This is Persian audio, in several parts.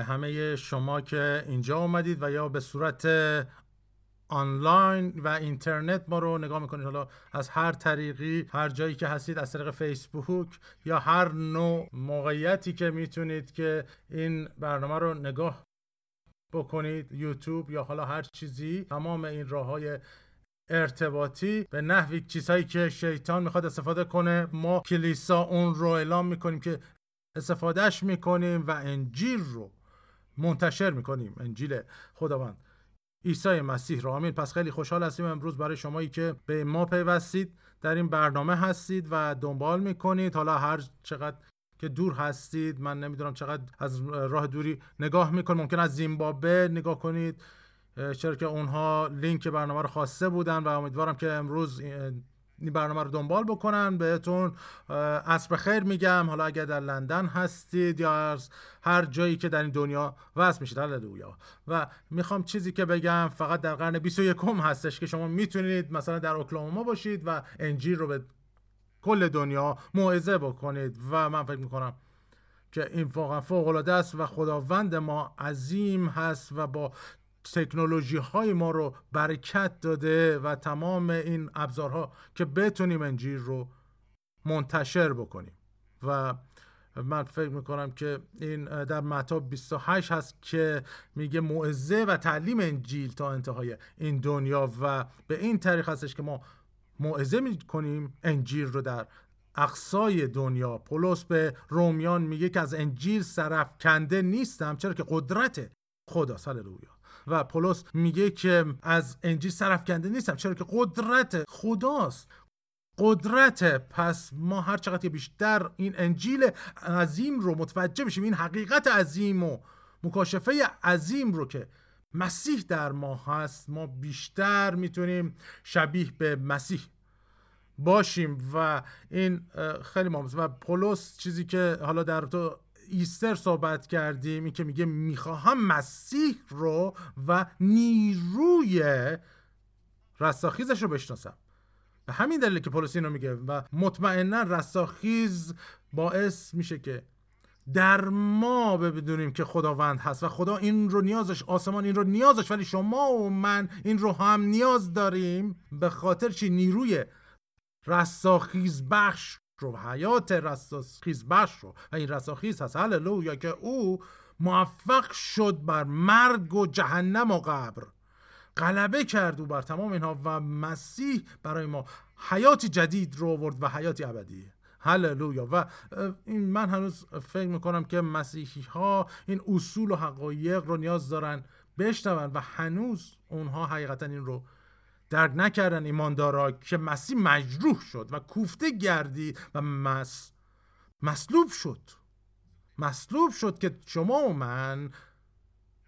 به همه شما که اینجا اومدید و یا به صورت آنلاین و اینترنت ما رو نگاه می‌کنید. حالا از هر طریقی هر جایی که هستید از طریق فیسبوک یا هر نوع موقعیتی که می‌تونید که این برنامه رو نگاه بکنید یوتیوب یا حالا هر چیزی تمام این راه های ارتباطی به نحوی چیزهایی که شیطان می‌خواد استفاده کنه ما کلیسا اون رو اعلام می‌کنیم که استفادهش می‌کنیم و انجیل رو منتشر می‌کنیم انجیل خداوند. عیسی مسیح رو. آمین. پس خیلی خوشحال هستیم امروز برای شمایی که به ما پیوستید. در این برنامه هستید و دنبال می‌کنید. حالا هر چقدر که دور هستید من نمی‌دونم چقدر از راه دوری نگاه می‌کنید. ممکن از زیمبابوه نگاه کنید. چرا که اونها لینک برنامه رو خواسته بودن و امیدوارم که امروز این برنامه رو دنبال بکنن. بهتون عصر خیر میگم. حالا اگر در لندن هستید یا هر جایی که در این دنیا وصل میشید. هللویا. و می‌خوام چیزی که بگم فقط در قرن 21 هستش که شما می‌تونید مثلا در اوکلاهوما باشید و انجیل رو به کل دنیا موعظه بکنید. و من فکر می‌کنم که این واقعا فوق العاده است و خداوند ما عظیم هست و با تکنولوژی های ما رو برکت داده و تمام این ابزارها که بتونیم انجیل رو منتشر بکنیم. و من فکر می‌کنم که این در متا 28 هست که میگه موعظه و تعلیم انجیل تا انتهای این دنیا و به این طریق هستش که ما موعظه می‌کنیم انجیل رو در اقصای دنیا. پولس به رومیان میگه که از انجیل سرف کنده نیستم چرا که قدرت خداست. هللویا. و پولس میگه که از انجیل کنده نیستم. چرا که قدرت خداست. قدرت. پس ما هر چقدر بیشتر این انجیل عظیم رو متوجه بشیم این حقیقت عظیم و مکاشفه عظیم رو که مسیح در ما هست ما بیشتر می‌تونیم شبیه به مسیح باشیم. و این خیلی مهمه. و پولس چیزی که حالا در تو ایستر صحبت کردیم این که میگه می‌خواهم مسیح رو و نیروی رستاخیزش رو بشناسم. به همین دلیل که پولس رو میگه و مطمئنا رستاخیز باعث میشه که در ما بدونیم که خداوند هست و خدا این رو نیازش آسمان این رو نیازش ولی شما و من این رو هم نیاز داریم به خاطر چی؟ نیروی رستاخیز بخش رو حیات رستاخیز بخش رو. و این رستاخیز هست هللویا که او موفق شد بر مرگ و جهنم و قبر. غلبه کرد او بر تمام اینها و مسیح برای ما حیاتی جدید رو آورد و حیاتی ابدی. هللویا. و این من هنوز فکر می‌کنم که مسیحی ها این اصول و حقایق رو نیاز دارن بشنون و هنوز اونها حقیقتا این رو درک نکردن ایماندارا که مسیح مجروح شد و کوفته گردی و مس مصلوب شد. مصلوب شد که شما و من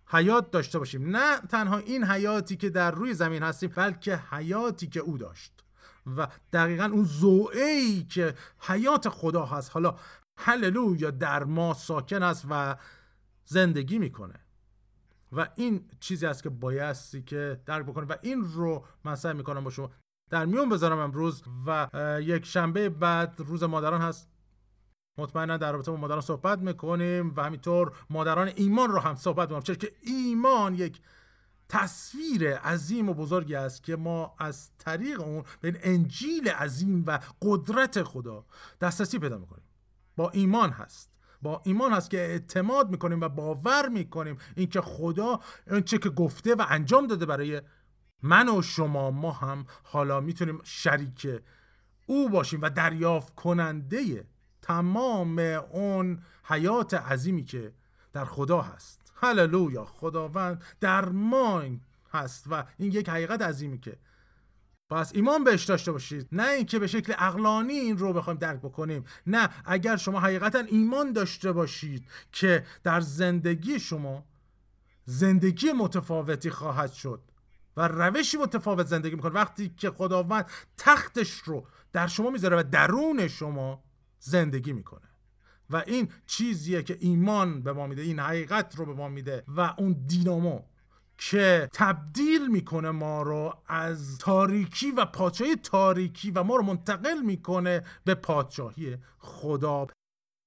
حیات داشته باشیم. نه تنها این حیاتی که در روی زمین هستیم بلکه حیاتی که او داشت. و دقیقا اون زوعی که حیات خدا هست. حالا هللویا در ما ساکن است و زندگی می‌کنه. و این چیزی است که بایستی که درک بکنیم و این رو من سعی می‌کنم با شما در میون بذارم امروز و یک شنبه بعد روز مادران هست. مطمئنا در رابطه با مادران صحبت می‌کنیم و همینطور مادران ایمان رو هم صحبت می‌کنم چرا که ایمان یک تصویر عظیم و بزرگی است که ما از طریق اون به این انجیل عظیم و قدرت خدا دسترسی پیدا می‌کنیم. با ایمان هست. با ایمان هست که اعتماد می‌کنیم و باور می‌کنیم اینکه خدا چه که گفته و انجام داده برای من و شما ما هم حالا می‌تونیم شریک او باشیم و دریافت کننده تمام اون حیات عظیمی که در خدا هست. هللویا خداوند در ما هست و این یک حقیقت عظیمی که پس ایمان بهش داشته باشید. نه اینکه به شکل اقلانی این رو بخوایم درک بکنیم. نه اگر شما حقیقتا ایمان داشته باشید که در زندگی شما زندگی متفاوتی خواهد شد و روشی متفاوت زندگی می‌کنه. وقتی که خداوند تختش رو در شما می‌ذاره و درون شما زندگی می‌کنه. و این چیزیه که ایمان به ما میده این حقیقت رو به ما میده و اون دینامو که تبدیل می‌کنه ما رو از تاریکی و پادشاهی تاریکی و ما رو منتقل می‌کنه به پادشاهی خدا.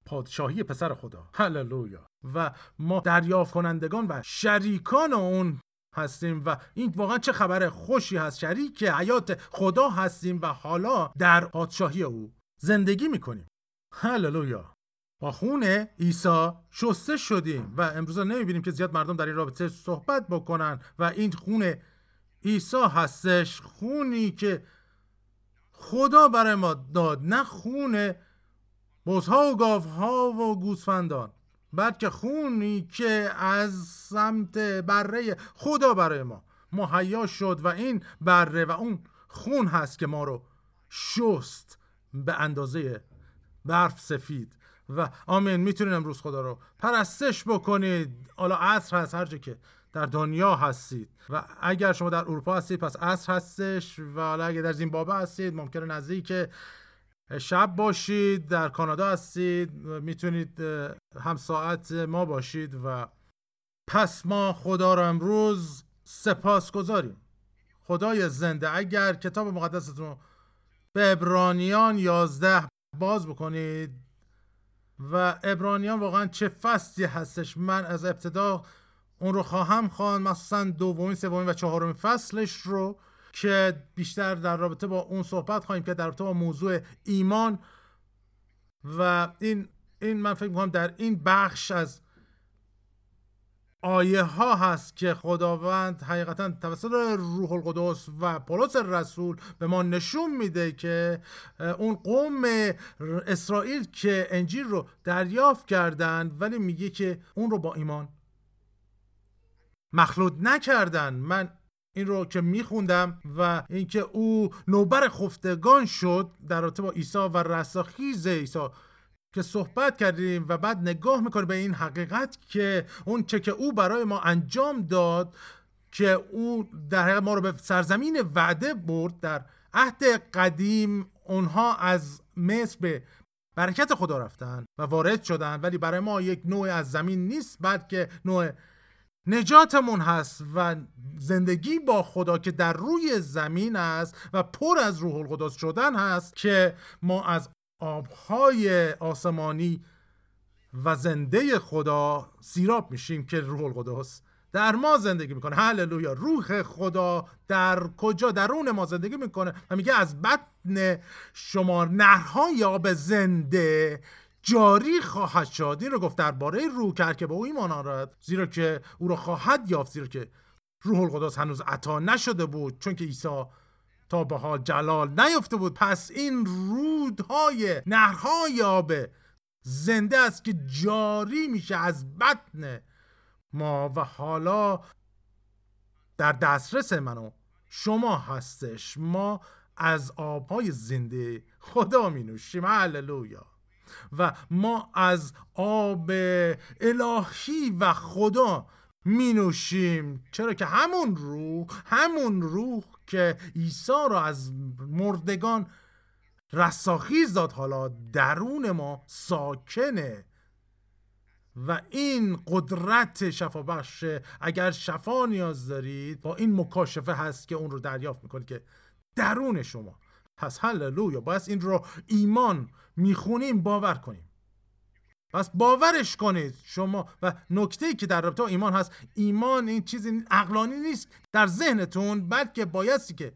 پادشاهی پسر خدا. هللویا. و ما دریافت کنندگان و شریکان اون هستیم و این واقعا چه خبر خوشی هست. شریک حیات خدا هستیم و حالا در پادشاهی او زندگی می‌کنیم. هللویا. با خون عیسی شسته شدیم و امروز نمی‌بینیم که زیاد مردم در این رابطه صحبت بکنن و این خون عیسی هستش خونی که خدا برای ما داد نه خون بزها و گاوها و گوسفندان بلکه خونی که از سمت بره خدا برای ما مهیا شد و این بره و اون خون هست که ما رو شست به اندازه برف سفید. و آمین می‌تونید امروز خدا رو پرستش بکنید. حالا عصر هست هر که در دنیا هستید. و اگر شما در اروپا هستید پس عصر هستش. و حالا اگر در زیمبابوه هستید ممکنه نزدیک شب باشید در کانادا هستید. می‌تونید هم ساعت ما باشید و پس ما خدا را امروز سپاس گذاریم. خدای زنده اگر کتاب مقدستون به ابرانیان یازده باز بکنید و ابرانیان واقعا چه فصلی هستش؟ من از ابتدا اون رو خواهم خوان مخصوصا دومین سومین و چهارمین فصلش رو که بیشتر در رابطه با اون صحبت خواهیم که در رابطه با موضوع ایمان. و این این من فکر می‌کنم در این بخش از آیه ها هست که خداوند حقیقتا توسط روح القدس و پولس رسول به ما نشون میده که اون قوم اسرائیل که انجیل رو دریافت کردند ولی میگه که اون رو با ایمان مخلوط نکردن. من این رو که میخوندم و اینکه او نوبر خفتگان شد در رابطه با عیسی و رستاخیز عیسی که صحبت کردیم و بعد نگاه می‌کنه به این حقیقت که اون چه که او برای ما انجام داد که او در حقیقت ما رو به سرزمین وعده برد در عهد قدیم اونها از مصر به برکت خدا رفتن و وارد شدن. ولی برای ما یک نوع از زمین نیست بلکه نوع نجاتمون هست و زندگی با خدا که در روی زمین است و پر از روح القدس شدن هست که ما از آبهای آسمانی و زنده خدا سیراب میشیم که روح القدس در ما زندگی می‌کنه. هللویا. روح خدا در کجا؟ درون ما زندگی می‌کنه. و میگه از بطن شما نرهای آب زنده جاری خواهد شد. این رو گفت درباره روح کرد که به او ایمان آرد. زیرا که او را خواهد یافت. زیرا که روح القدس هنوز عطا نشده بود. چون که عیسی تا به حال جلال نیفته بود. پس این رودهای نهرهای آب زنده است که جاری میشه از بطن ما و حالا در دسترس منو. شما هستش. ما از آبهای زنده خدا می نوشیم. هللویا. و ما از آب الهی و خدا می نوشیم. چرا که همون روح همون روح که عیسی را از مردگان رساخیز داد. حالا درون ما ساکنه و این قدرت شفا بخشه اگر شفا نیاز دارید با این مکاشفه هست که اون رو دریافت می‌کنه که درون شما پس هللویا. باید این رو ایمان می‌خونیم باور کنیم. پس باورش کنید. شما و نکته که در رابطه ایمان هست ایمان این چیزی عقلانی نیست در ذهنتون بلکه بایستی که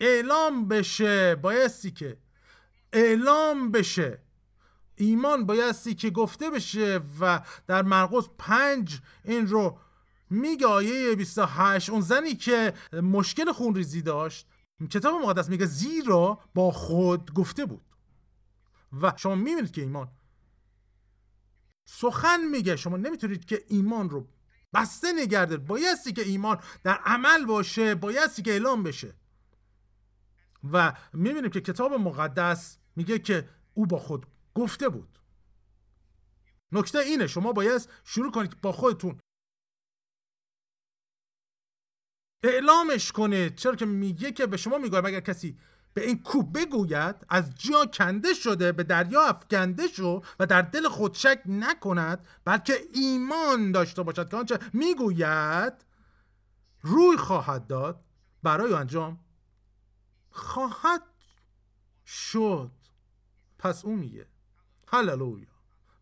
اعلام بشه بایستی که اعلام بشه. ایمان بایستی که گفته بشه و در مرقس پنج این رو میگه آیه 28 اون زنی که مشکل خونریزی داشت کتاب مقدس میگه زیرا با خود گفته بود. و شما می‌بینید که ایمان سخن میگه. شما نمی‌تونید که ایمان رو بسته نگرده بایستی که ایمان در عمل باشه بایستی که اعلام بشه. و می‌بینیم که کتاب مقدس میگه که او با خود گفته بود. نکته اینه شما باید شروع کنید با خودتون. اعلامش کنید چرا که میگه که به شما میگه اگر کسی به این کوب بگوید از جا کنده شده به دریا افکنده شو و در دل خود شک نکند بلکه ایمان داشته باشد. که آنچه می‌گوید روی خواهد داد برای انجام خواهد شد. پس او میگه هللویا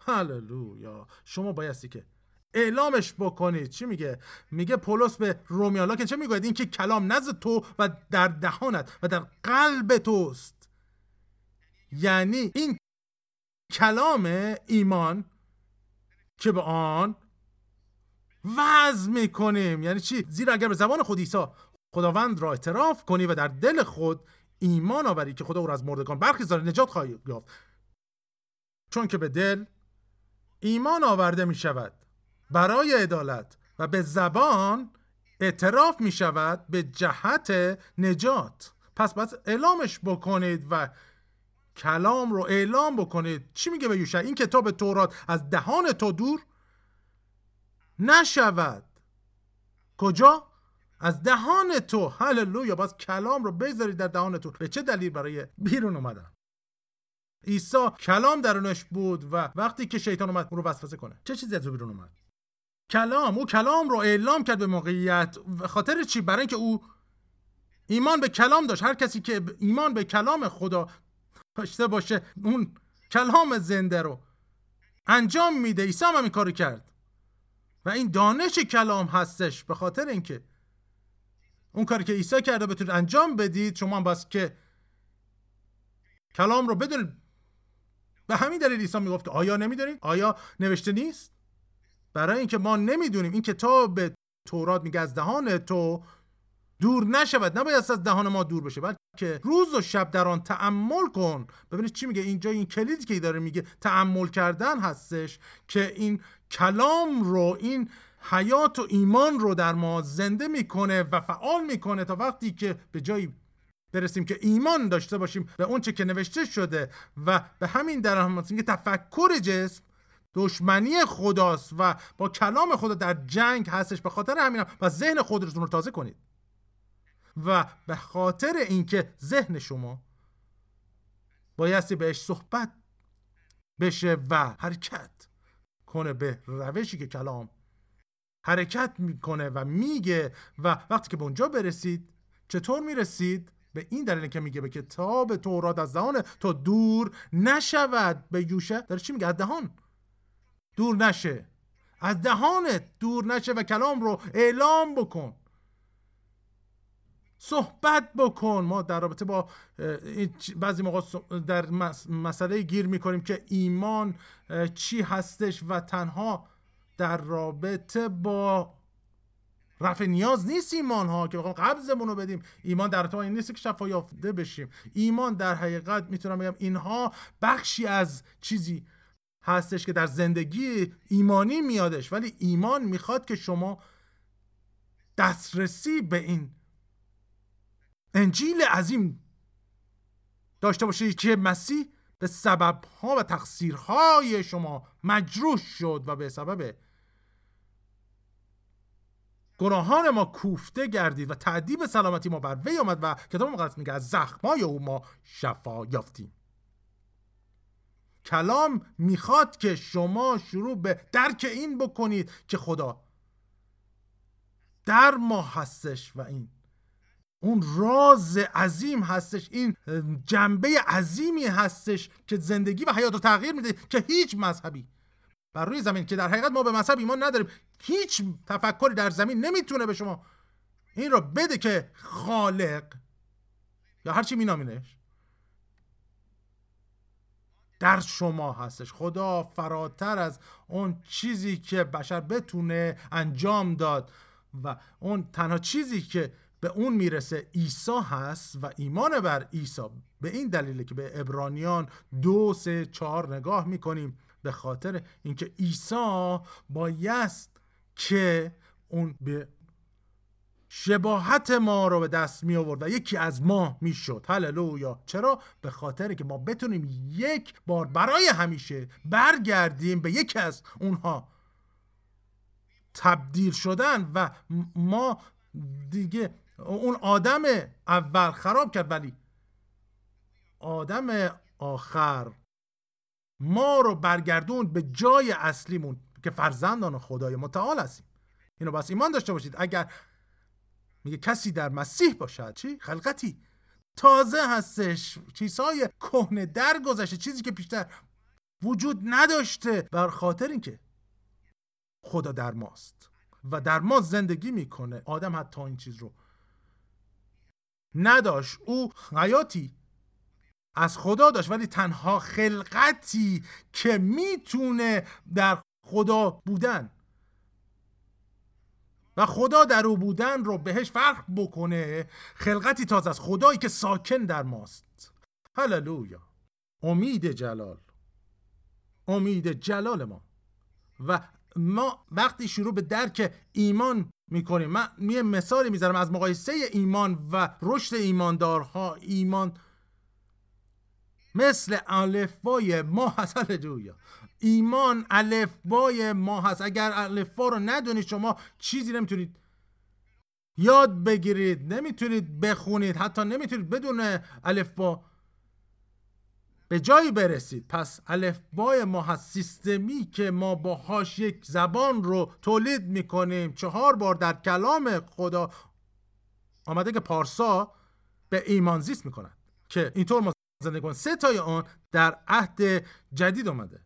هللویا. شما بایستی که اعلامش بکنید. چی میگه؟ میگه پولس به رومیالا که چه می‌گوید؟ این که کلام نزد تو و در دهانت و در قلب توست. یعنی این کلام ایمان که به آن وز می‌کنیم. یعنی چی؟ زیرا اگر به زبان خود عیسی خداوند را اعتراف کنی و در دل خود ایمان آوری که خدا او را از مردگان برخیزاره نجات خواهی یافت. چون که به دل ایمان آورده می شود برای عدالت و به زبان اعتراف می شود به جهت نجات. پس بس اعلامش بکنید و کلام رو اعلام بکنید. چی میگه به یوشع؟ این کتاب تورات از دهان تو دور نشود. کجا؟ از دهان تو. هللویا. باز کلام رو بذارید در دهان تو. به چه دلیل برای بیرون اومدن؟ عیسی کلام درونش بود و وقتی که شیطان اومد اون رو وسوسه کنه. چه چیزی از بیرون اومد؟ کلام او کلام رو اعلام کرد به موقعیت خاطر چی؟ برای اینکه او ایمان به کلام داشت. هر کسی که ایمان به کلام خدا داشته باشه اون کلام زنده رو انجام میده. عیسی هم این کارو کرد. و این دانش کلام هستش به خاطر اینکه اون کاری که عیسی کرده بتونید انجام بدید شما هم بس که کلام رو بدونید. به همین دلیل عیسی می‌گفت آیا نمی‌دونید؟ آیا نوشته نیست؟ برای اینکه ما نمی‌دونیم. این کتاب تورات میگه از دهان تو دور نشود. نباید از دهان ما دور بشه بلکه روز و شب در آن تعمل کن. ببینید چی میگه؟ اینجا این کلیدی که داره میگه تعمل کردن هستش که این کلام رو این حیات و ایمان رو در ما زنده می‌کنه و فعال می‌کنه تا وقتی که به جایی برسیم که ایمان داشته باشیم به اونچه که نوشته شده. و به همین در که تفکر جسم دشمنی خداست و با کلام خدا در جنگ هستش. به خاطر همین و ذهن خودتون رو تازه کنید. و به خاطر اینکه ذهن شما بایستی بهش صحبت بشه و حرکت کنه به روشی که کلام حرکت می‌کنه و میگه و وقتی که به اونجا برسید چطور می‌رسید؟ به این دلیل که میگه به کتاب تورات از دهان تو دور نشود. به یوشه داره چی میگه؟ از دهان. دور نشه. از دهانت دور نشه و کلام رو اعلام بکن. صحبت بکن. ما در رابطه با بعضی موقع در مسئله گیر می‌کنیم که ایمان چی هستش و تنها در رابطه با رفع نیاز نیست ایمان ها که بخوام قبضمون رو بدیم. ایمان در تو این نیست که شفا یافته بشیم. ایمان در حقیقت می‌تونم بگم اینها بخشی از چیزی هستش که در زندگی ایمانی میادش ولی ایمان می‌خواد که شما دسترسی به این انجیل عظیم داشته باشید که مسیح به سببها و تقصیرهای شما مجروح شد و به سبب گناهان ما کوفته گردید و تعدیب سلامتی ما بر وی آمد و کتاب مقدس میگه از زخمای او ما شفا یافتیم. کلام می‌خواد که شما شروع به درک این بکنید که خدا در ما هستش و این اون راز عظیم هستش این جنبه عظیمی هستش که زندگی و حیات رو تغییر میده که هیچ مذهبی. بر روی زمین که در حقیقت ما به مذهب ایمان نداریم هیچ تفکری در زمین نمی‌تونه به شما این رو بده که خالق. یا هرچی مینامینش. در شما هستش. خدا فراتر از اون چیزی که بشر بتونه انجام داد و اون تنها چیزی که به اون می‌رسه عیسی هست و ایمان بر عیسی. به این دلیله که به ابرانیان دو سه چهار نگاه می‌کنیم به خاطر اینکه عیسی بایست که اون به شباهت ما رو به دست می آورد و یکی از ما می شد. هللویا. چرا؟ به خاطر که ما بتونیم یک بار برای همیشه برگردیم به یکی از اونها. تبدیل شدن و ما دیگه اون آدم اول خراب کرد ولی آدم آخر ما رو برگردون به جای اصلیمون که فرزندان خدای متعال هستیم. اینو بس ایمان داشته باشید. اگر میگه کسی در مسیح باشد. چی؟ خلقتی. تازه هستش. چیزهای کهنه در گذشته چیزی که پیشتر وجود نداشته. بر خاطر اینکه خدا در ماست و در ما زندگی می‌کنه. آدم حتی این چیز رو نداشت. او حیاتی از خدا داشت ولی تنها خلقتی که می‌تونه در خدا بودن. و خدا در او بودن رو بهش فرق بکنه خلقتی تازه از خدایی که ساکن در ماست. هللویا. امید جلال. امید جلال ما. و ما وقتی شروع به درک ایمان می‌کنیم من یه مثالی می‌ذارم از مقایسه ایمان و رشد ایماندارها. ایمان مثل الفبای ما هست هللویا. ایمان الفبای ما هست. اگر الفبا رو ندونید شما چیزی نمی‌تونید یاد بگیرید نمی‌تونید بخونید حتی نمی‌تونید بدون الفبا به جایی برسید. پس الفبای ما هست. سیستمی که ما باهاش یک زبان رو تولید می‌کنیم. چهار بار در کلام خدا آمده که پارسا به ایمان زیست می‌کنن که اینطور ما زندگی سه تای آن در عهد جدید آمده.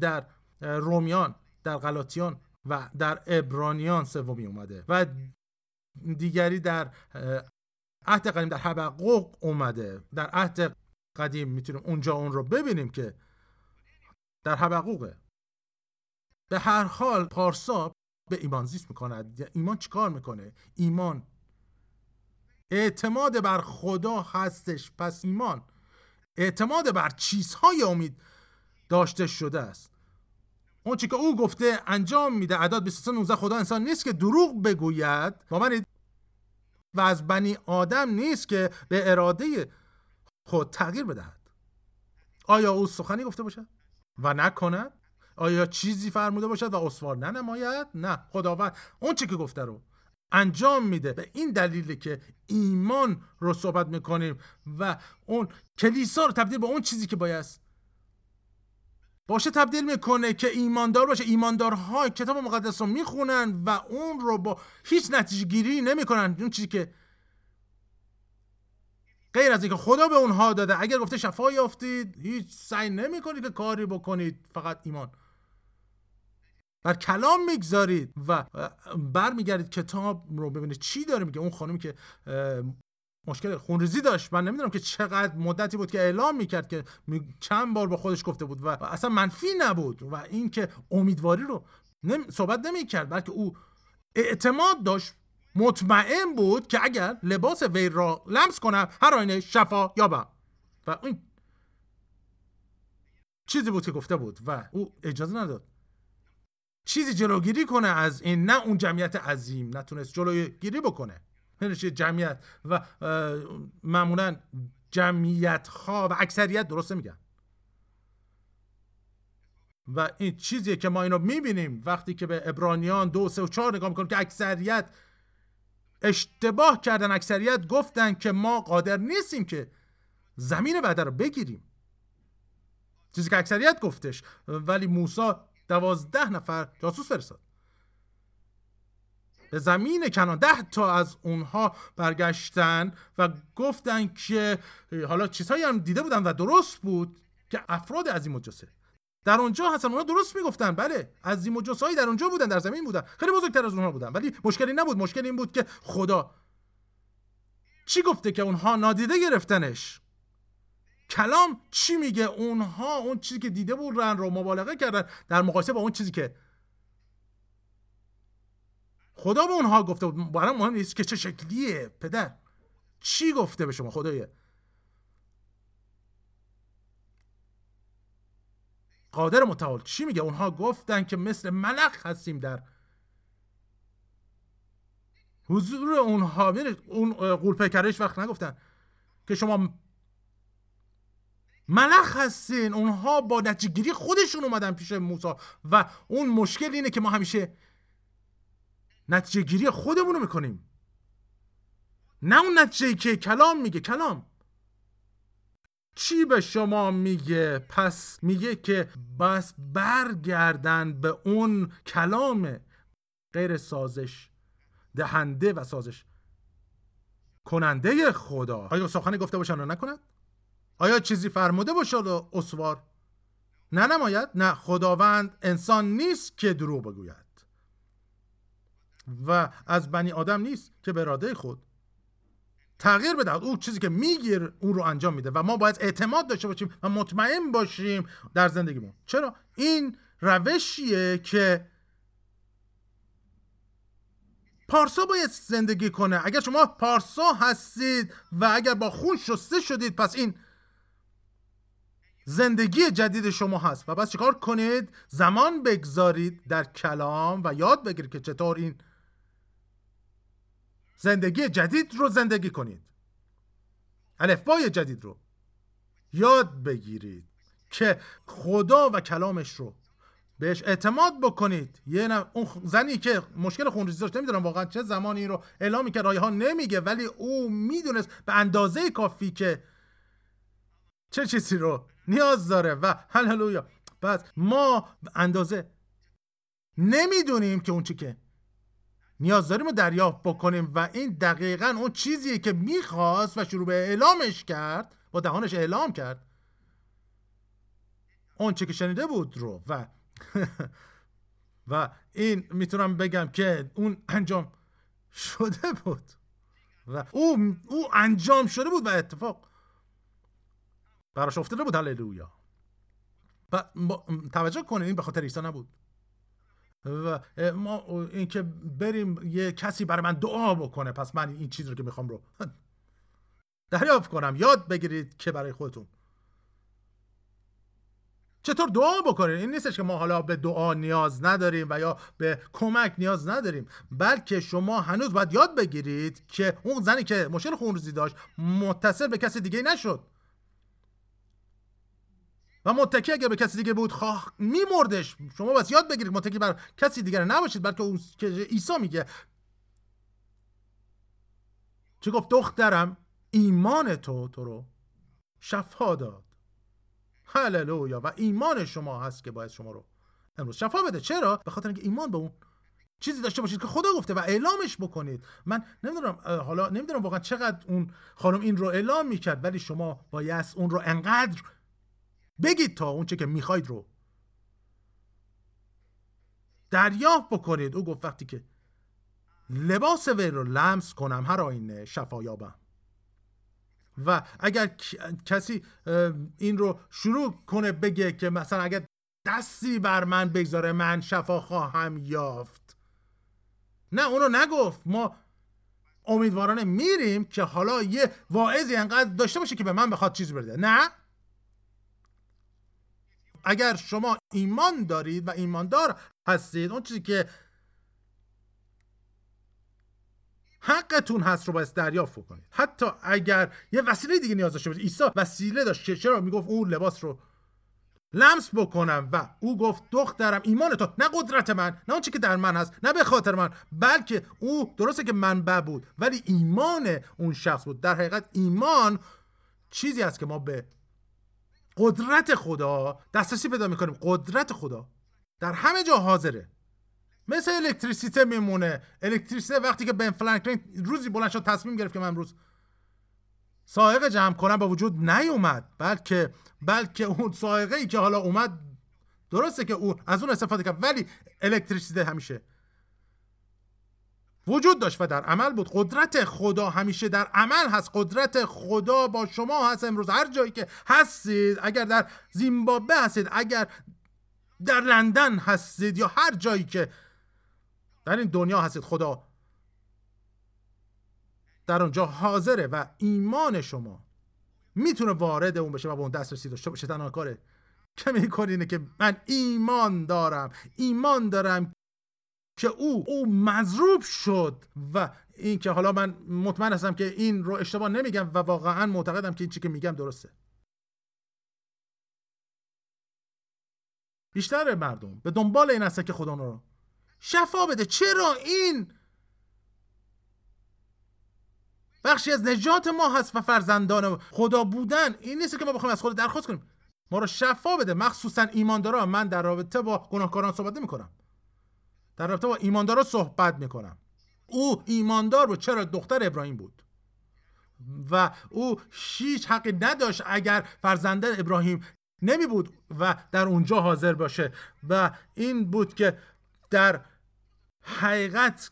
در رومیان در غلاطیان و در ابرانیان سومی اومده و دیگری در عهد قدیم در حبقوق اومده. در عهد قدیم می‌تونیم اونجا اون رو ببینیم که در حبقوقه. به هر حال پارسا به ایمان زیست می‌کند. ایمان چیکار می‌کنه؟ ایمان. اعتماد بر خدا هستش. پس ایمان. اعتماد بر چیزهای امید. داشته شده است. اون چی که او گفته انجام میده عداد 23 19 خدا انسان نیست که دروغ بگوید. من و از بنی آدم نیست که به اراده خود تغییر بدهد. آیا او سخنی گفته باشد؟ و نکند؟ آیا چیزی فرموده باشد و اسوار ننماید؟ نه خداوند اون چی که گفته رو انجام میده. به این دلیلی که ایمان رو صحبت می‌کنیم و اون کلیسا رو تبدیل به اون چیزی که باید باشه تبدیل می‌کنه که ایماندار باشه. ایماندارها کتاب مقدس رو می‌خونن و اون رو با هیچ نتیجه گیری نمی‌کنن. اون چیزی که غیر از اینکه خدا به اونها داده. اگر گفته شفا یافتید هیچ سعی نمی‌کنید که کاری بکنید. فقط ایمان. بر کلام می‌گذارید و برمیگردید. کتاب رو ببینید. چی داره میگه؟ اون خانمی که مشکل خونریزی داشت. من نمی‌دونم که چقدر مدتی بود که اعلام می‌کرد که چند بار با خودش گفته بود و اصلا منفی نبود و اینکه امیدواری رو نمی... صحبت نمی‌کرد بلکه او اعتماد داشت مطمئن بود که اگر لباس وی را لمس کنم هر آینه شفا یابم. و این چیزی بود که گفته بود و او اجازه نداد چیزی جلوگیری کنه از این نه اون جمعیت عظیم نتونست جلوگیری بکنه. نشه جمعیت و معمولا جمعیت ها و اکثریت درست میگن. و این چیزیه که ما اینو می‌بینیم وقتی که به ابرانیان دو سه و چهار نگاه می‌کنیم که اکثریت اشتباه کردن اکثریت گفتن که ما قادر نیستیم که زمین بعد رو بگیریم. چیزی که اکثریت گفتش. ولی موسی دوازده نفر جاسوس فرستاد. به زمین کنان. ده تا از اونها برگشتن و گفتن که حالا چیزهایی هم دیده بودن و درست بود که افراد عظیم و جسه در اونجا هستن اونها درست می‌گفتن. بله عظیم و جسایی در اونجا بودن در زمین بودن. خیلی بزرگتر از اونها بودن. ولی مشکلی نبود. مشکل این بود که خدا چی گفته که اونها نادیده گرفتنش؟ کلام چی میگه؟ اونها اون چیزی که دیده بودن رو مبالغه کردن در مقایسه با اون چیزی که خدا به اونها گفته بود. برام مهم نیست که چه شکلیه پدر. چی گفته به شما؟ خدایه قادر متعال. چی میگه؟ اونها گفتن که مثل ملخ هستیم در حضور اونها. اون قول وقت نگفتن که شما ملخ هستین. اونها با نتیجه خودشون اومدن پیش موسی و اون مشکل اینه که ما همیشه نتیجه گیری خودمون رو می‌کنیم. نه اون نتیجه که کلام میگه کلام. چی به شما میگه؟ پس میگه که بس برگردن به اون کلام غیر سازش دهنده و سازش. کننده خدا. آیا سخنی گفته باشن و نکند؟ آیا چیزی فرموده باشه و اسوار. نه نماید. نه خداوند انسان نیست که دروغ بگوید. و از بنی آدم نیست که به اراده خود. تغییر بدهد او چیزی که میگیر اون رو انجام میده و ما باید اعتماد داشته باشیم و مطمئن باشیم در زندگیمون. چرا؟ این روشیه که پارسا باید زندگی کنه. اگر شما پارسا هستید و اگر با خون شسته شدید پس این زندگی جدید شما هست. و بس چیکار کنید؟ زمان بگذارید در کلام و یاد بگیرید که چطور این زندگی جدید رو زندگی کنید. الفبای جدید رو. یاد بگیرید که خدا و کلامش رو بهش اعتماد بکنید. یه نه اون زنی که مشکل خونریزی داشت نمی‌دونم واقعا چه زمانی رو اعلام کرد رایه ها نمیگه ولی او می‌دونست به اندازه کافی که چه چیزی رو نیاز داره. و هللویا. پس ما به اندازه نمی‌دونیم که اون چی که نیاز داریم رو دریافت بکنیم و این دقیقا اون چیزیه که می‌خواست و شروع به اعلامش کرد با دهانش اعلام کرد. اون چی که شنیده بود رو و و این می‌تونم بگم که اون انجام شده بود. و او او انجام شده بود و اتفاق براش افتاده بود. هللویا. و توجه کنید این به خاطر عیسی نبود. و ما اینکه بریم یه کسی برای من دعا بکنه پس من این چیز رو که می‌خوام رو دریافت کنم. یاد بگیرید که برای خودتون. چطور دعا بکنید این نیستش که ما حالا به دعا نیاز نداریم و یا به کمک نیاز نداریم بلکه شما هنوز باید یاد بگیرید که اون زنی که مشکل خونریزی داشت متصل به کسی دیگه نشد. و متکی اگر به کسی دیگه بود خواه میمردش. شما بس یاد بگیرید متکی بر کسی دیگر نباشید بلکه اون که عیسی میگه. چه گفت؟ دخترم ایمان تو تو رو شفا داد. هللویا. و ایمان شما هست که باید شما رو امروز شفا بده. چرا؟ به خاطر اینکه ایمان به اون چیزی داشته باشید که خدا گفته و اعلامش بکنید. من نمی‌دونم حالا نمی‌دونم واقعا چقدر اون خانم این رو اعلام می‌کرد ولی شما باید اون رو انقدر بگید تا اونچه که می‌خواید رو دریافت بکنید. او گفت وقتی که لباس وی رو لمس کنم هر آینه شفا یابم. و اگر کسی این رو شروع کنه بگه که مثلا اگر دستی بر من بگذاره من شفا خواهم یافت. نه اونو نگفت. ما امیدوارانه میریم که حالا یه واعظی انقدر داشته باشه که به من بخواد چیز بده. نه؟ اگر شما ایمان دارید و ایماندار هستید اون چیزی که حقتون هست رو باید دریافت کنید حتی اگر یه وسیله دیگه نیاز داشته باشید. عیسی وسیله داشت. چرا می‌گفت؟ اون لباس رو لمس بکنم و او گفت دخترم ایمان تو نه قدرت من نه اون که در من هست نه به خاطر من بلکه او درسته که منبع بود ولی ایمان اون شخص بود. در حقیقت ایمان چیزی است که ما به قدرت خدا دسترسی پیدا می‌کنیم. قدرت خدا. در همه جا حاضره. مثل الکتریسیته میمونه. الکتریسیته وقتی که بن فرانکلین روزی بلند شد تصمیم گرفت که من امروز سائق جمع کنم با وجود نیومد. بلکه بلکه اون سائقه ای که حالا اومد درسته که اون از اون استفاده کرد. ولی الکتریسیته همیشه وجود داشت و در عمل بود. قدرت خدا همیشه در عمل هست. قدرت خدا با شما هست امروز. هر جایی که هستید اگر در زیمبابوه هستید اگر در لندن هستید یا هر جایی که در این دنیا هستید خدا در اونجا حاضره و ایمان شما می‌تونه وارد اون بشه و به اون دسترسی داشته باشه تنها کاره که می‌کنه اینه که من ایمان دارم. ایمان دارم که او او مضروب شد و این که حالا من مطمئن هستم که این رو اشتباه نمیگم و واقعا معتقدم که این چی که میگم درسته. بیشتر مردم به دنبال این هستن که خدا رو شفا بده. چرا این؟ بخشی از نجات ما هست و فرزندان خدا بودن. این نیست که ما بخوایم از خدا درخواست کنیم. ما رو شفا بده. مخصوصا ایماندارا. من در رابطه با گناهکاران صحبت نمی کنم در رابطه با ایماندارا صحبت می‌کنم. او ایماندار بود. چرا؟ دختر ابراهیم بود. و او هیچ حقی نداشت اگر فرزندان ابراهیم نمی بود و در اونجا حاضر باشه. و این بود که در حقیقت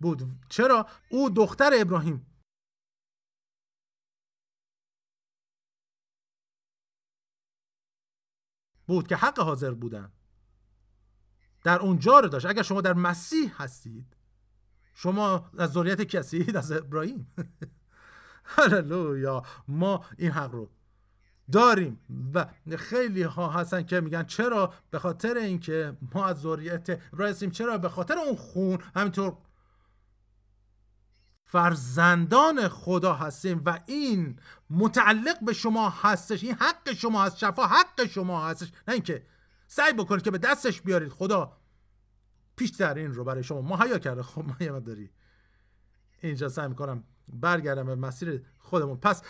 بود. چرا؟ او دختر ابراهیم بود که حق حاضر بودن. در اونجا رو داشت. اگر شما در مسیح هستید شما از ذریت هستید از ابراهیم. هللویا. ما این حق رو داریم و خیلی ها هستن که میگن چرا به خاطر اینکه ما از ذریت ابراهیم چرا به خاطر اون خون؟ همینطور فرزندان خدا هستیم و این متعلق به شما هستش. این حق شما هست. شفا حق شما هستش. نه اینکه سعی بکنید که به دستش بیارید. خدا پیش در این رو برای شما مهیا کرده. خب ما داری اینجا سعی می‌کنم برگردم به مسیر خودمون. پس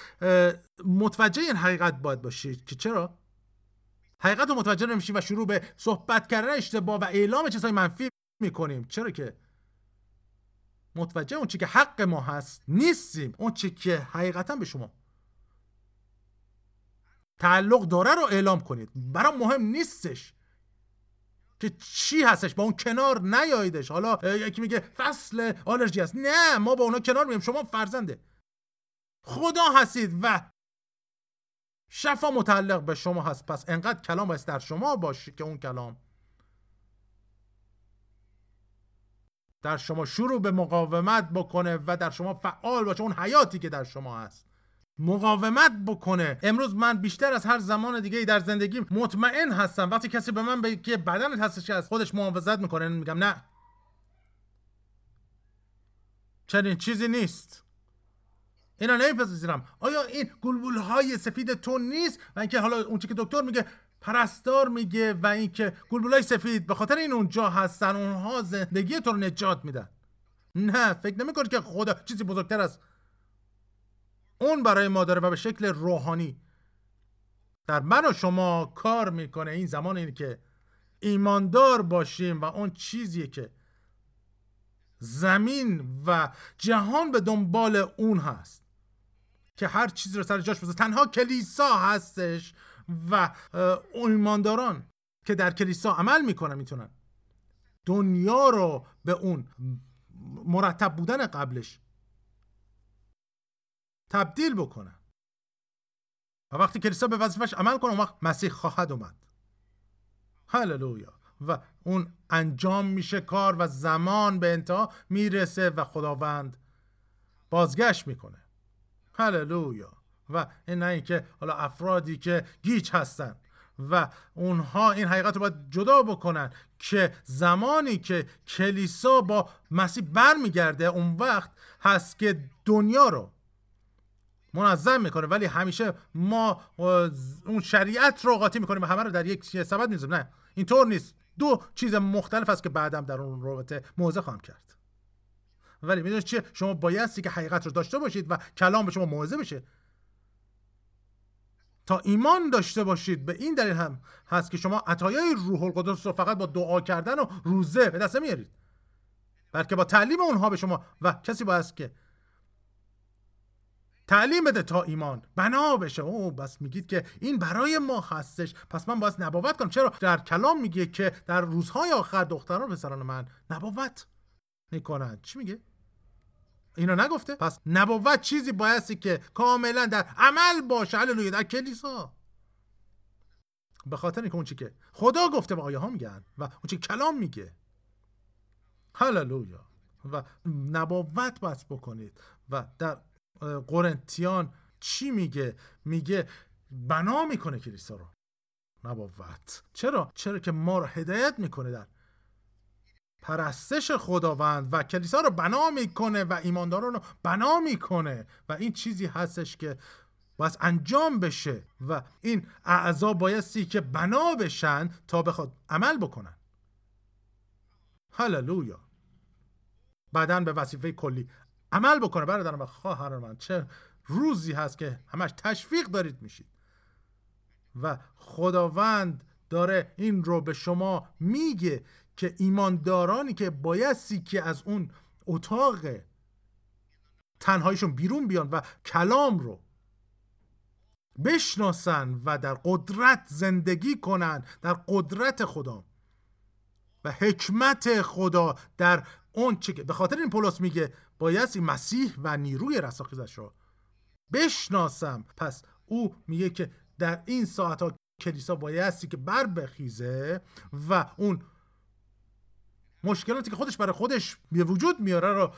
متوجه این حقیقت باید باشید که چرا؟ حقیقت رو متوجه نمیشیم و شروع به صحبت کردن اشتباه و اعلام چیزهای منفی می‌کنیم. چرا که؟ متوجه اون چی که حق ما هست نیستیم. اون چی که حقیقتا به شما تعلق داره رو اعلام کنید. برام مهم نیستش که چی هستش. با اون کنار نیاییدش. حالا یکی میگه فصل آلرژی هست نه ما با اونا کنار مییم شما فرزنده. خدا هستید و شفا متعلق به شما هست. پس انقدر کلام باید در شما باشه که اون کلام در شما شروع به مقاومت بکنه و در شما فعال باشه. اون حیاتی که در شما هست. مقاومت بکنه. امروز من بیشتر از هر زمان دیگه در زندگی مطمئن هستم. وقتی کسی به من بگه که بدنت هستش که از خودش محافظت می‌کنه میگم نه. چنین چیزی نیست. اینا نمیپذیرم. آیا این گلبول های سفید تو نیست؟ و اینکه حالا اون که دکتر میگه پرستار میگه و اینکه گلبولای سفید به خاطر این اونجا هستن اونها زندگی تو رو نجات میدن. نه فکر نمی‌کنی که خدا چیزی بزرگتر از اون برای ما داره و به شکل روحانی. در من و شما کار می‌کنه این زمان اینه که ایماندار باشیم و اون چیزیه که زمین و جهان به دنبال اون هست. که هر چیزی رو سر جاش بذاره تنها کلیسا هستش و ایمانداران که در کلیسا عمل می‌کنن می‌تونن. دنیا رو به اون مرتب بودن قبلش تبدیل بکنن و وقتی کلیسا به وظیفش عمل کنه اون وقت مسیح خواهد اومد. هللویا. و اون انجام میشه کار و زمان به انتها می‌رسه و خداوند بازگشت می‌کنه. هللویا. و این نه اینکه حالا افرادی که گیج هستن و اونها این حقیقت رو باید جدا بکنن که زمانی که کلیسا با مسیح برمیگرده اون وقت هست که دنیا رو منظم می‌کنه ولی همیشه ما اون شریعت رو قاطی می‌کنیم و همه رو در یک سبد نیزم نه. اینطور نیست. دو چیز مختلف است که بعدم در اون رابطه موضع خواهم کرد. ولی می‌دونید چیه؟ شما بایستی که حقیقت رو داشته باشید و کلام به شما موعظه بشه. تا ایمان داشته باشید به این دلیل هم هست که شما عطایای روح القدس رو فقط با دعا کردن و روزه به دست میارید بلکه با تعلیم اونها به شما و کسی باید که تعلیم بده تا ایمان. بنا بشه. او بس میگید که این برای ما هستش پس من باید نبوت کنم. چرا؟ در کلام میگه که در روزهای آخر دختران پسران من نبوت می‌کنن. چی میگه؟ اینا نگفته؟ پس نبوت چیزی بایستی که کاملا در عمل باشه. هللویا. در کلیسا. به خاطر اینکه اون چی که خدا گفته و آیه ها میگن و اون چی کلام میگه. هللویا. و نبوت بس بکنید. و در قرنتیان چی میگه؟ میگه بنا می‌کنه کلیسا رو. نبوت. چرا؟ چرا که ما رو هدایت می‌کنه در پرستش خداوند و کلیسا رو بنا می‌کنه و ایمانداران رو بنا می‌کنه و این چیزی هستش که باید انجام بشه و این اعضا بایستی که بنا بشن تا بخواد عمل بکنن. هللویا. بعدا به وظیفه کلی عمل بکنه برادران و خواهران من چه روزی هست که همش تشویق دارید میشید. و خداوند داره این رو به شما میگه که ایماندارانی که بایستی که از اون اتاق تنهایشون بیرون بیان و کلام رو بشناسن و در قدرت زندگی کنن در قدرت خدا و حکمت خدا در اون چه به خاطر این پولس میگه بایستی مسیح و نیروی رستاخیزش را بشناسم. پس او میگه که در این ساعت ها کلیسا بایستی که بر بخیزه و اون مشکلاتی که خودش برای خودش به وجود میاره رو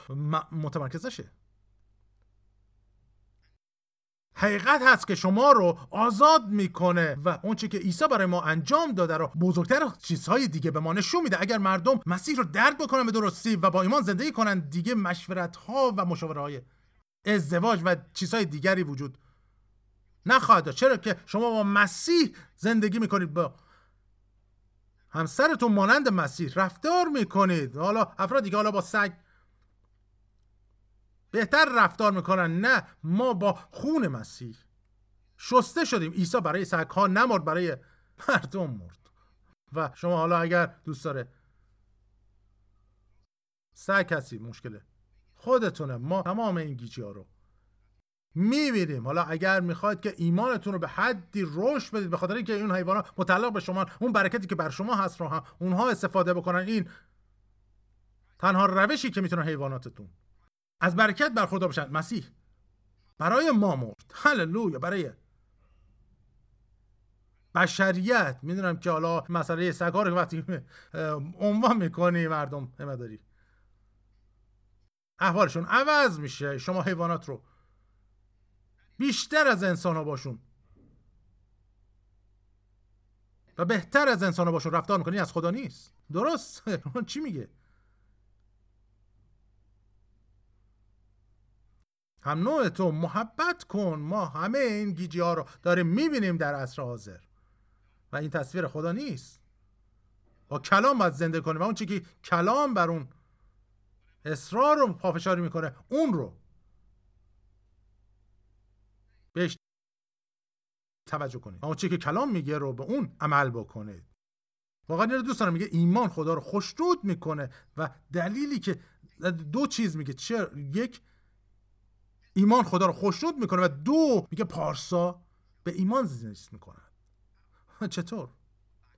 متمرکز نشه. حقیقت هست که شما رو آزاد می‌کنه و اون که عیسی برای ما انجام داده رو بزرگتر چیزهای دیگه به ما نشون میده. اگر مردم مسیح رو درک بکنن به درستی و با ایمان زندگی کنن دیگه مشورت ها و مشاوره های ازدواج و چیزهای دیگری وجود نخواهد داشت. چرا که شما با مسیح زندگی می‌کنید؟ با همسرتون مانند مسیح. رفتار می‌کنید. حالا افرادی که حالا با سگ بهتر رفتار می‌کنن. نه ما با خون مسیح. شسته شدیم. عیسی برای سگ ها نمرد برای مردم مرد. و شما حالا اگر دوست داره سگ کسی مشکله. خودتونه. ما تمام این گیجی ها رو می‌بینیم. حالا اگر می‌خواید که ایمانتون رو به حدی رشد بدید به خاطر اینکه اون حیوانات متعلق به شما اون برکتی که بر شما هست رو هم اونها استفاده بکنن. این تنها روشی که می‌تونن حیواناتتون از برکت برخوردار بشن مسیح. برای ما مرد. هللویا. برای بشریت. می‌دونم که حالا مسئله سگار رو وقتی عنوان می‌کنی مردم داری. احوالشون عوض میشه. شما حیوانات رو بیشتر از انسان ها باشون. و بهتر از انسان ها باشون رفتار می‌کنی. از خدا نیست. درست؟ چی میگه؟ هم نوع تو محبت کن ما همه این گیجی ها رو داریم می‌بینیم در عصر حاضر. و این تصویر خدا نیست. با کلام باید زنده کنیم. و اون چی که کلام بر اون اصرار رو پافشاری می‌کنه اون رو. بهش توجه کنید. اون چی که کلام میگه رو به اون عمل بکنید. واقعا رو دوست دارم. میگه ایمان خدا رو خوشنود می‌کنه و دلیلی که دو چیز میگه. چه یک ایمان خدا رو خوشنود می‌کنه و دو میگه پارسا به ایمان زیست می‌کنن چطور؟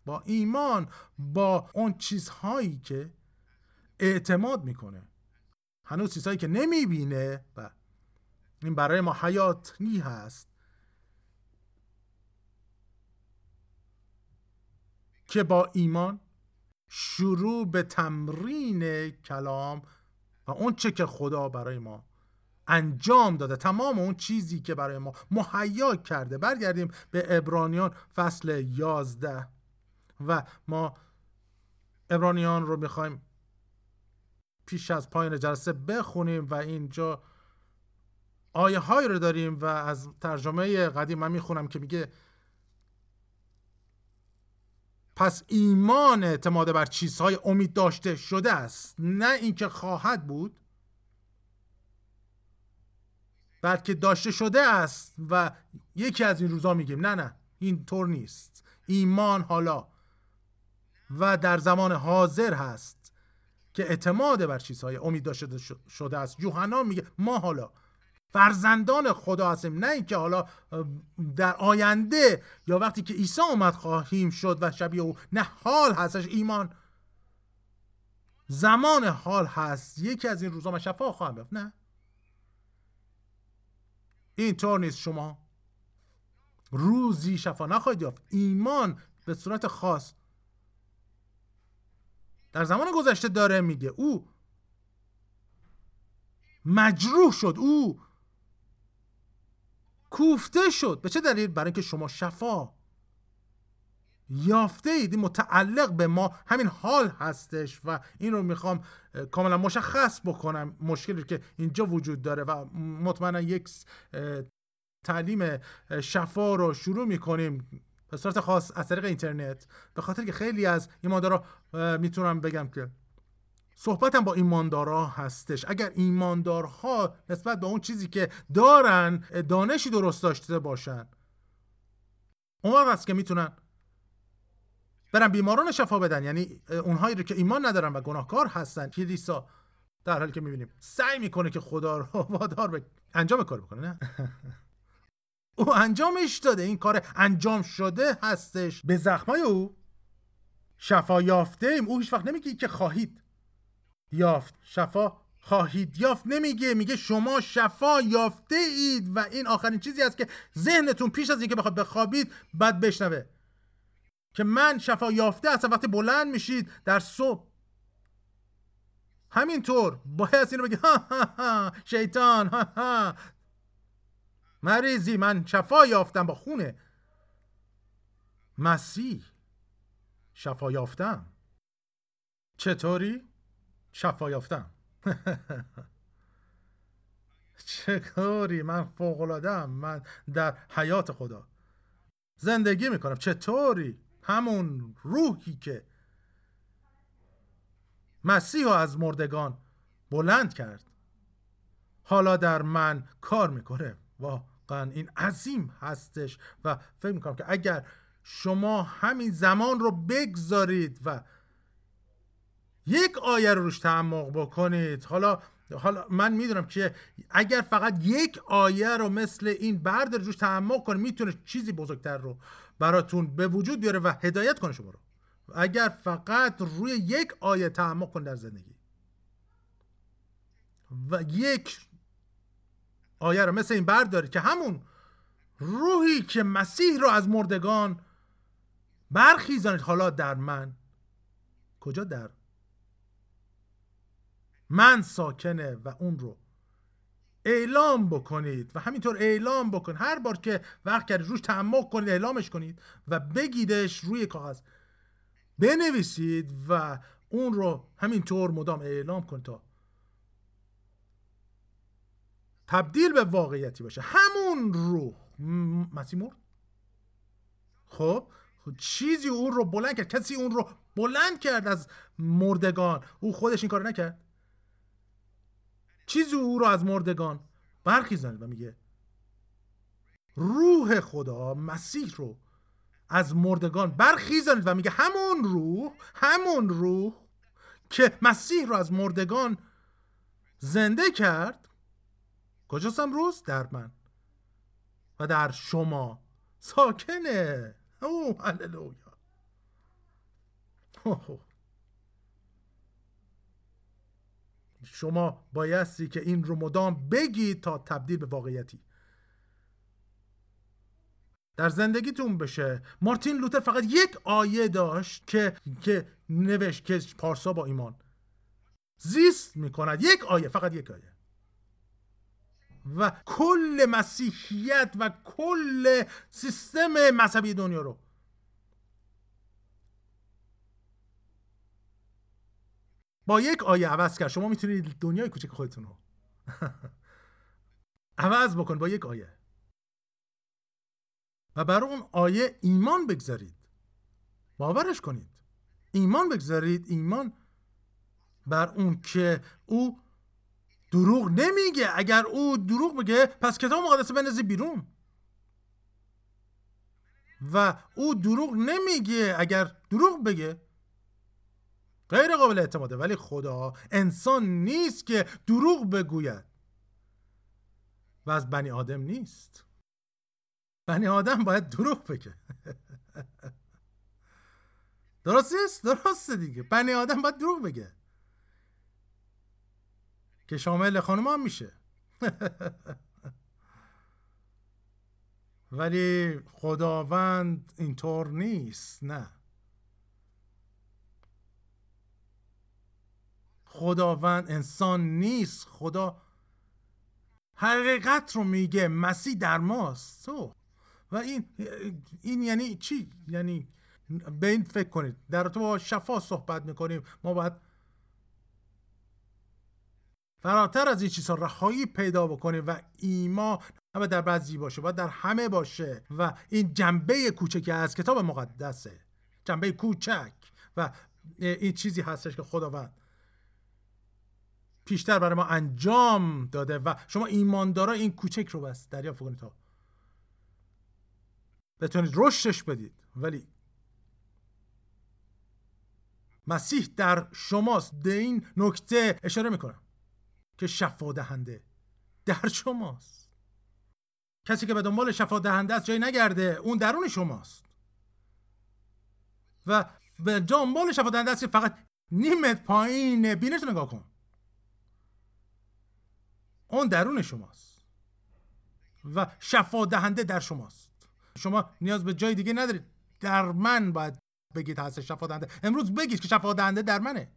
با ایمان با اون چیزهایی که اعتماد می‌کنه. هنوز چیزهایی که نمی‌بینه و این برای ما حیاتی هست که با ایمان شروع به تمرین کلام و اون چه که خدا برای ما انجام داده. تمام اون چیزی که برای ما مهیا کرده. برگردیم به ابرانیان فصل یازده. و ما ابرانیان رو می‌خوایم پیش از پایین جلسه بخونیم و اینجا آیه های رو داریم و از ترجمه قدیم من می‌خونم که میگه پس ایمان اعتماد بر چیزهای امید داشته شده است. نه اینکه خواهد بود بلکه داشته شده است و یکی از این روزا میگیم. نه نه این طور نیست. ایمان حالا و در زمان حاضر هست که اعتماد بر چیزهای امید داشته شده است. یوحنا میگه ما حالا فرزندان خدا هستیم. نه اینکه حالا در آینده یا وقتی که عیسی اومد خواهیم شد و شبیه او. نه حال هستش ایمان. زمان حال هست. یکی از این روزا من شفا خواهم یافت. نه. این طور نیست شما. روزی شفا نخواهید یافت. ایمان به صورت خاص. در زمان گذشته داره میگه. او مجروح شد. او کوفته شد. به چه دلیل؟ برای اینکه شما شفا یافته اید متعلق به ما همین حال هستش و این رو می‌خوام کاملا مشخص بکنم مشکلی که اینجا وجود داره و مطمئنا یک تعلیم شفا رو شروع می‌کنیم به صورت خاص از طریق اینترنت. به خاطر که خیلی از ایماندارا می‌تونم بگم که صحبتم با ایماندارا هستش. اگر ایماندارها نسبت به اون چیزی که دارن دانشی درست داشته باشن اون است که می‌تونن برن بیماران شفا بدن. یعنی اونهایی رو که ایمان ندارن و گناهکار هستن کلیسا در حالی که می‌بینیم سعی می‌کنه که خدا رو وادار به انجام کار بکنه نه؟ او انجامش داده. این کار انجام شده هستش. به زخمای او شفا یافته ایم. او هیچ وقت نمیگه که خواهید یافت. شفا خواهید یافت. نمیگه. میگه شما شفا یافته اید و این آخرین چیزی است که ذهنتون پیش از اینکه بخواد بخوابید بعد بشنوه. که من شفا یافته هستم وقتی بلند میشید در صبح. همینطور باید اینو بگی. ها ها ها شیطان ها ها. مریضی من شفا یافتم با خونه. مسیح شفا یافتم. چطوری؟ شفا یافتم. چطوری؟ من فوقلادم من در حیات خدا زندگی می‌کنم. چطوری؟ همون روحی که مسیح از مردگان بلند کرد. حالا در من کار می‌کنه. واقعا این عظیم هستش و فکر می‌کنم که اگر شما همین زمان رو بگذارید و یک آیه رو روش تعمق بکنید حالا حالا من می‌دونم که اگر فقط یک آیه رو مثل این برد روش تعمق کنه می‌تونه چیزی بزرگتر رو براتون به وجود بیاره و هدایت کنه شما رو. اگر فقط روی یک آیه تعمق کن در زندگی. و یک آیه رو مثل این بردارید که همون روحی که مسیح رو از مردگان برخیزانید. حالا در من. کجا در؟ من ساکنه و اون رو اعلام بکنید و همینطور اعلام بکن. هر بار که وقت کردید روش تعمق کنید اعلامش کنید و بگیدش روی کاغذ. بنویسید و اون رو همینطور مدام اعلام کن تا تبدیل به واقعیتی باشه. همون روح. مسیح مرد؟ خب چیزی اون رو بلند کرد. کسی اون رو بلند کرد از مردگان. او خودش این کار نکرد. چیزی او رو از مردگان برخیزند و میگه روح خدا مسیح رو از مردگان برخیزند و میگه همون روح همون روح که مسیح رو از مردگان زنده کرد. کجاست امروز؟ در من و در شما. ساکنه. او هللویا. شما بایستی که این رو مدام بگید تا تبدیل به واقعیتی. در زندگیتون بشه. مارتین لوتر فقط یک آیه داشت که که نوشت که پارسا با ایمان. زیست می‌کند. یک آیه فقط یک آیه. و کل مسیحیت و کل سیستم مذهبی دنیا رو. با یک آیه عوض کرد. شما می‌تونید دنیای کوچک خودتون رو عوض بکن با یک آیه. و بر اون آیه ایمان بگذارید. باورش کنید. ایمان بگذارید. ایمان بر اون که او دروغ نمیگه. اگر او دروغ بگه پس کتاب مقدس بنزی بیرون. و او دروغ نمیگه. اگر دروغ بگه غیر قابل اعتماده. ولی خدا انسان نیست که دروغ بگوید. و از بنی آدم نیست. بنی آدم باید دروغ بگه. درست نیست؟ درسته دیگه. بنی آدم باید دروغ بگه. که شامل خانم هم میشه. ولی خداوند اینطور نیست. نه. خداوند انسان نیست. خدا حقیقت رو میگه. مسیح در ماست. تو. و این این یعنی چی؟ یعنی به این فکر کنید. در تو با شفا صحبت می‌کنیم. ما باید فراتر از این چیزها رهایی پیدا بکنیم و ایما همه در بعضی باشه. باید در همه باشه. و این جنبه کوچکی از کتاب مقدسه. جنبه کوچک. و این چیزی هستش که خداوند پیشتر برای ما انجام داده و شما ایماندارا این کوچک رو بس. دریافت کنید تا. بتونید رشدش بدید. ولی مسیح در شماست. به این نکته اشاره می‌کنم که شفا دهنده در شماست. کسی که به دنبال شفا دهنده است جایی نگرده. اون درون شماست. و به دنبال شفا دهنده است فقط نیمت پایین بینش نگاه کن. اون درون شماست و شفا دهنده در شماست. شما نیاز به جای دیگه ندارید. در من باید بگید هست شفا دهنده امروز بگید که شفا دهنده در منه.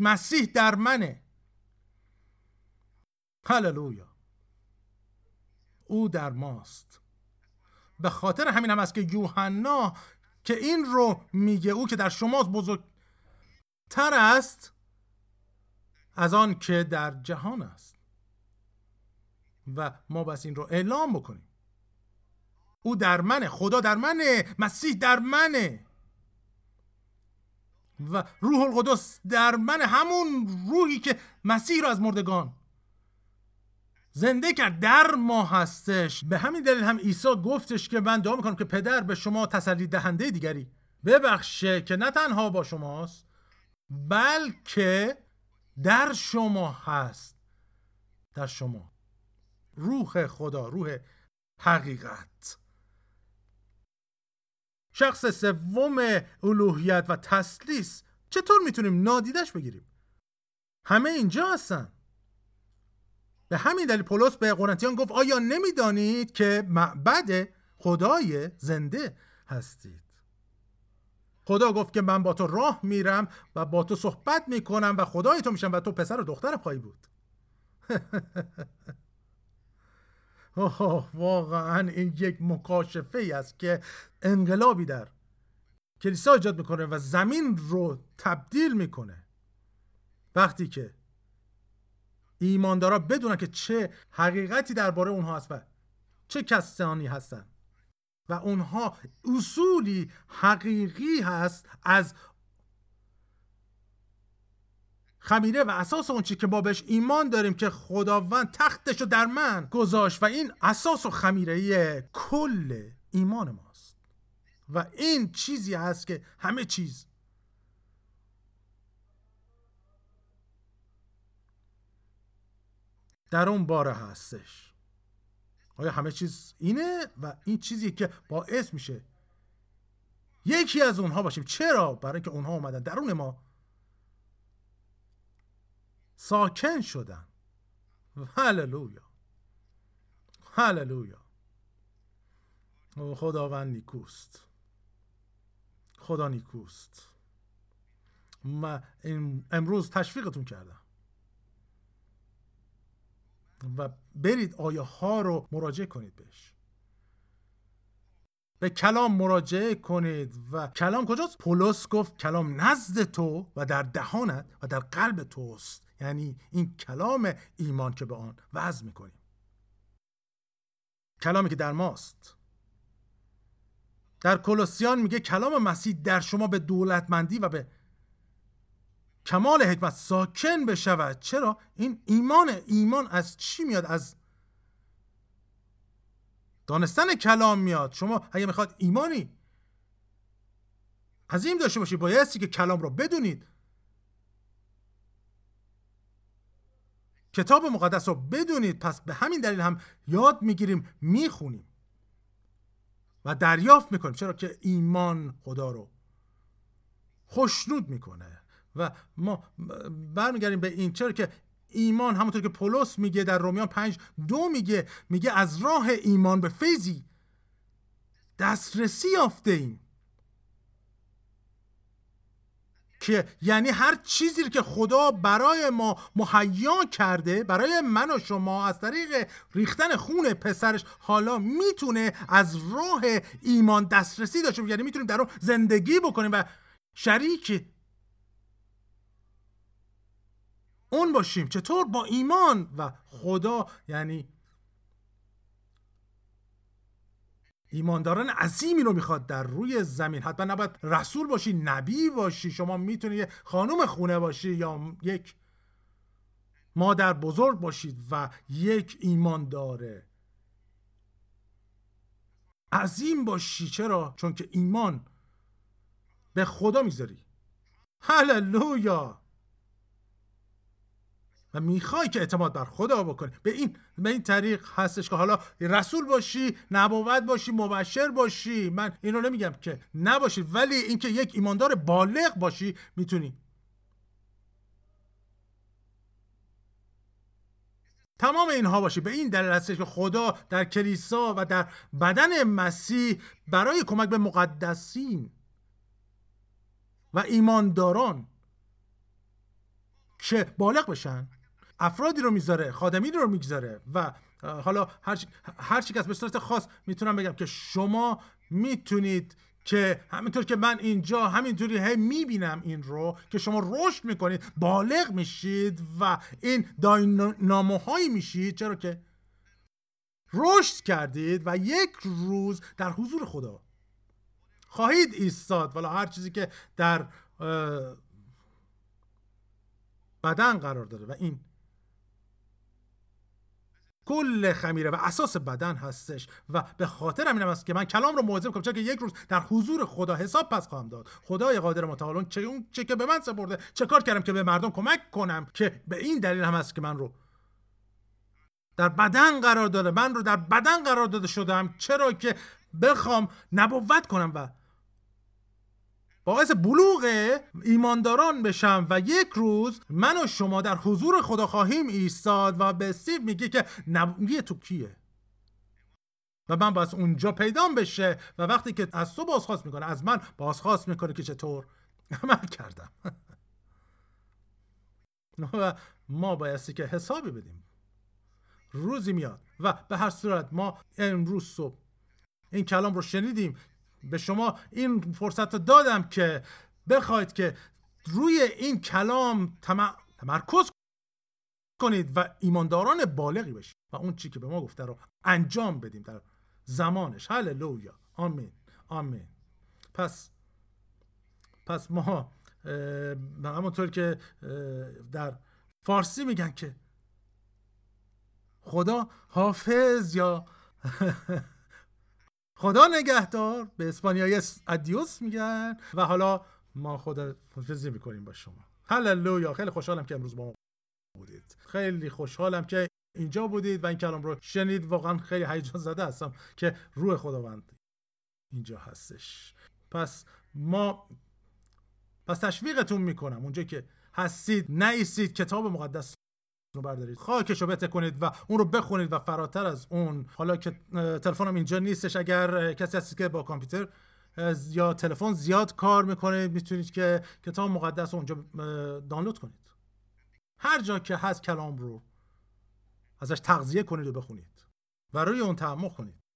مسیح در منه. هللویا. او در ماست. به خاطر همین هم است که یوحنا که این رو میگه او که در شماست بزرگتر است از آن که در جهان است. و ما بس این رو اعلام بکنیم. او در منه خدا در منه مسیح در منه. و روح القدس در من همون روحی که مسیح را از مردگان زنده کرد. در ما هستش. به همین دلیل هم عیسی گفتش که من دعا می‌کنم که پدر به شما تسلی دهنده دیگری ببخشه که نه تنها با شماست بلکه در شما هست. در شما. روح خدا روح حقیقت. شخص سوم الوهیت و تسلیس. چطور می‌تونیم نادیدش بگیریم؟ همه اینجا هستن. به همین دلیل پولس به قرنتیان گفت آیا نمی‌دانید که معبد خدای زنده هستید؟ خدا گفت که من با تو راه میرم و با تو صحبت می‌کنم و خدای تو میشم و تو پسر و دخترم خواهی بود. اوه واقعا این یک مکاشفه ای است که انقلابی در کلیسا ایجاد می‌کنه و زمین رو تبدیل می‌کنه. وقتی که ایماندارا بدونن که چه حقیقتی درباره اونها هست و چه کسانی هستن. و اونها اصولی حقیقی هست از خمیره و اساس اون چی که ما بهش ایمان داریم که خداوند تختش رو در من گذاشت و این اساس و خمیره کل ایمان ماست. و این چیزی هست که همه چیز در اون باره هستش. آیا همه چیز اینه؟ و این چیزی که باعث میشه یکی از اونها باشیم چرا؟ برای اینکه اونها اومدن. درون ما ساکن شدن. هللویا. هللویا. خداوند نیکوست. خدا نیکوست. من امروز تشویقتون کردم. و برید آیه ها رو مراجعه کنید بهش. به کلام مراجعه کنید و کلام کجاست؟ پولس گفت کلام نزد تو و در دهانت و در قلب توست. یعنی این کلام ایمان که به آن وضع می‌کنیم. کلامی که در ماست. در کلوسیان میگه کلام مسیح در شما به دولتمندی و به کمال حکمت ساکن بشود. چرا؟ این ایمان ایمان از چی میاد؟ از دانستن کلام میاد. شما اگه می‌خواد ایمانی عظیم داشته باشید بایستی که کلام رو بدونید. کتاب مقدس رو بدونید. پس به همین دلیل هم یاد می‌گیریم می‌خونیم و دریافت می‌کنیم. چرا که ایمان خدا رو خوشنود می‌کنه. و ما برمیگردیم به این چرا که ایمان همونطور که پولس میگه در رومیان پنج دو میگه میگه از راه ایمان به فیضی دسترسی یافته ایم. که یعنی هر چیزی که خدا برای ما مهیا کرده برای من و شما از طریق ریختن خون پسرش حالا می‌تونه از راه ایمان دسترسی داشته یعنی می‌تونیم در اون زندگی بکنیم و شریک اون باشیم. چطور؟ با ایمان و خدا یعنی ایمانداران عظیمی رو می‌خواد در روی زمین. حتما نباید رسول باشی نبی باشی شما می‌تونی یه خانوم خونه باشی یا یک مادر بزرگ باشید و یک ایمانداره عظیم باشی. چرا؟ چون که ایمان به خدا می‌ذاری هللویا! و می‌خوای که اعتماد بر خدا بکنی. به این به این طریق هستش که حالا رسول باشی نبوت باشی مبشر باشی. من اینو نمیگم که نباشی ولی اینکه یک ایماندار بالغ باشی می‌تونی. تمام اینها باشی. به این دلیل هستش که خدا در کلیسا و در بدن مسیح برای کمک به مقدسین و ایمانداران که بالغ بشن افرادی رو می‌ذاره خادمی رو می‌گذاره و حالا هر هر چی که به صورت خاص می‌تونم بگم که شما می‌تونید که همینطور که من اینجا همینطوری هی می‌بینم این رو که شما رشد می‌کنید بالغ میشید و این دایناموهایی میشید چرا که؟ رشد کردید و یک روز در حضور خدا خواهید ایستاد. ولی هر چیزی که در بدن قرار داره و این کل خمیره و اساس بدن هستش و به خاطر همین است که من کلام رو موعظه می‌کنم چون که یک روز در حضور خدا حساب پس خواهم داد. خدای قادر متعال چه اون چه که به من سپرده چه کار کردم که به مردم کمک کنم که به این دلیل هم است که من رو در بدن قرار داده من رو در بدن قرار داده شدم چرا که بخوام نبوت کنم و باعث بلوغ ایمانداران بشم و یک روز من و شما در حضور خدا خواهیم ایستاد و به استیو میگه که نبوی تو کیه؟ و من باید اونجا پیدام بشه و وقتی که از تو بازخواست می‌کنه از من بازخواست می‌کنه که چطور؟ عمل کردم. و ما بایستی که حسابی بدیم. روزی میاد و به هر صورت ما امروز صبح این کلام رو شنیدیم به شما این فرصت رو دادم که بخواید که روی این کلام تمرکز کنید و ایمانداران بالغی بشید. و اون چی که به ما گفته رو انجام بدیم در زمانش. هللویا. آمین. آمین. پس پس ما همونطور که در فارسی میگن که خدا حافظ یا خدا نگهدار. به اسپانیایی ادیوس میگن. و حالا ما خدا حفظی می‌کنیم با شما. هللویا. خیلی خوشحالم که امروز با ما بودید. خیلی خوشحالم که اینجا بودید و این کلام رو شنید. واقعا خیلی هیجان زده هستم که روح خداوند اینجا هستش. پس ما پس تشویقتون می‌کنم. اونجا که هستید نیستید کتاب مقدس رو بردارید. خاکش رو بتکنید و اون رو بخونید و فراتر از اون. حالا که تلفنم اینجا نیستش. اگر کسی هستی که با کامپیوتر یا تلفن زیاد کار می‌کنید می‌تونید که کتاب مقدس رو اونجا دانلود کنید. هر جا که هست کلام رو ازش تغذیه کنید و بخونید و روی اون تعمق کنید.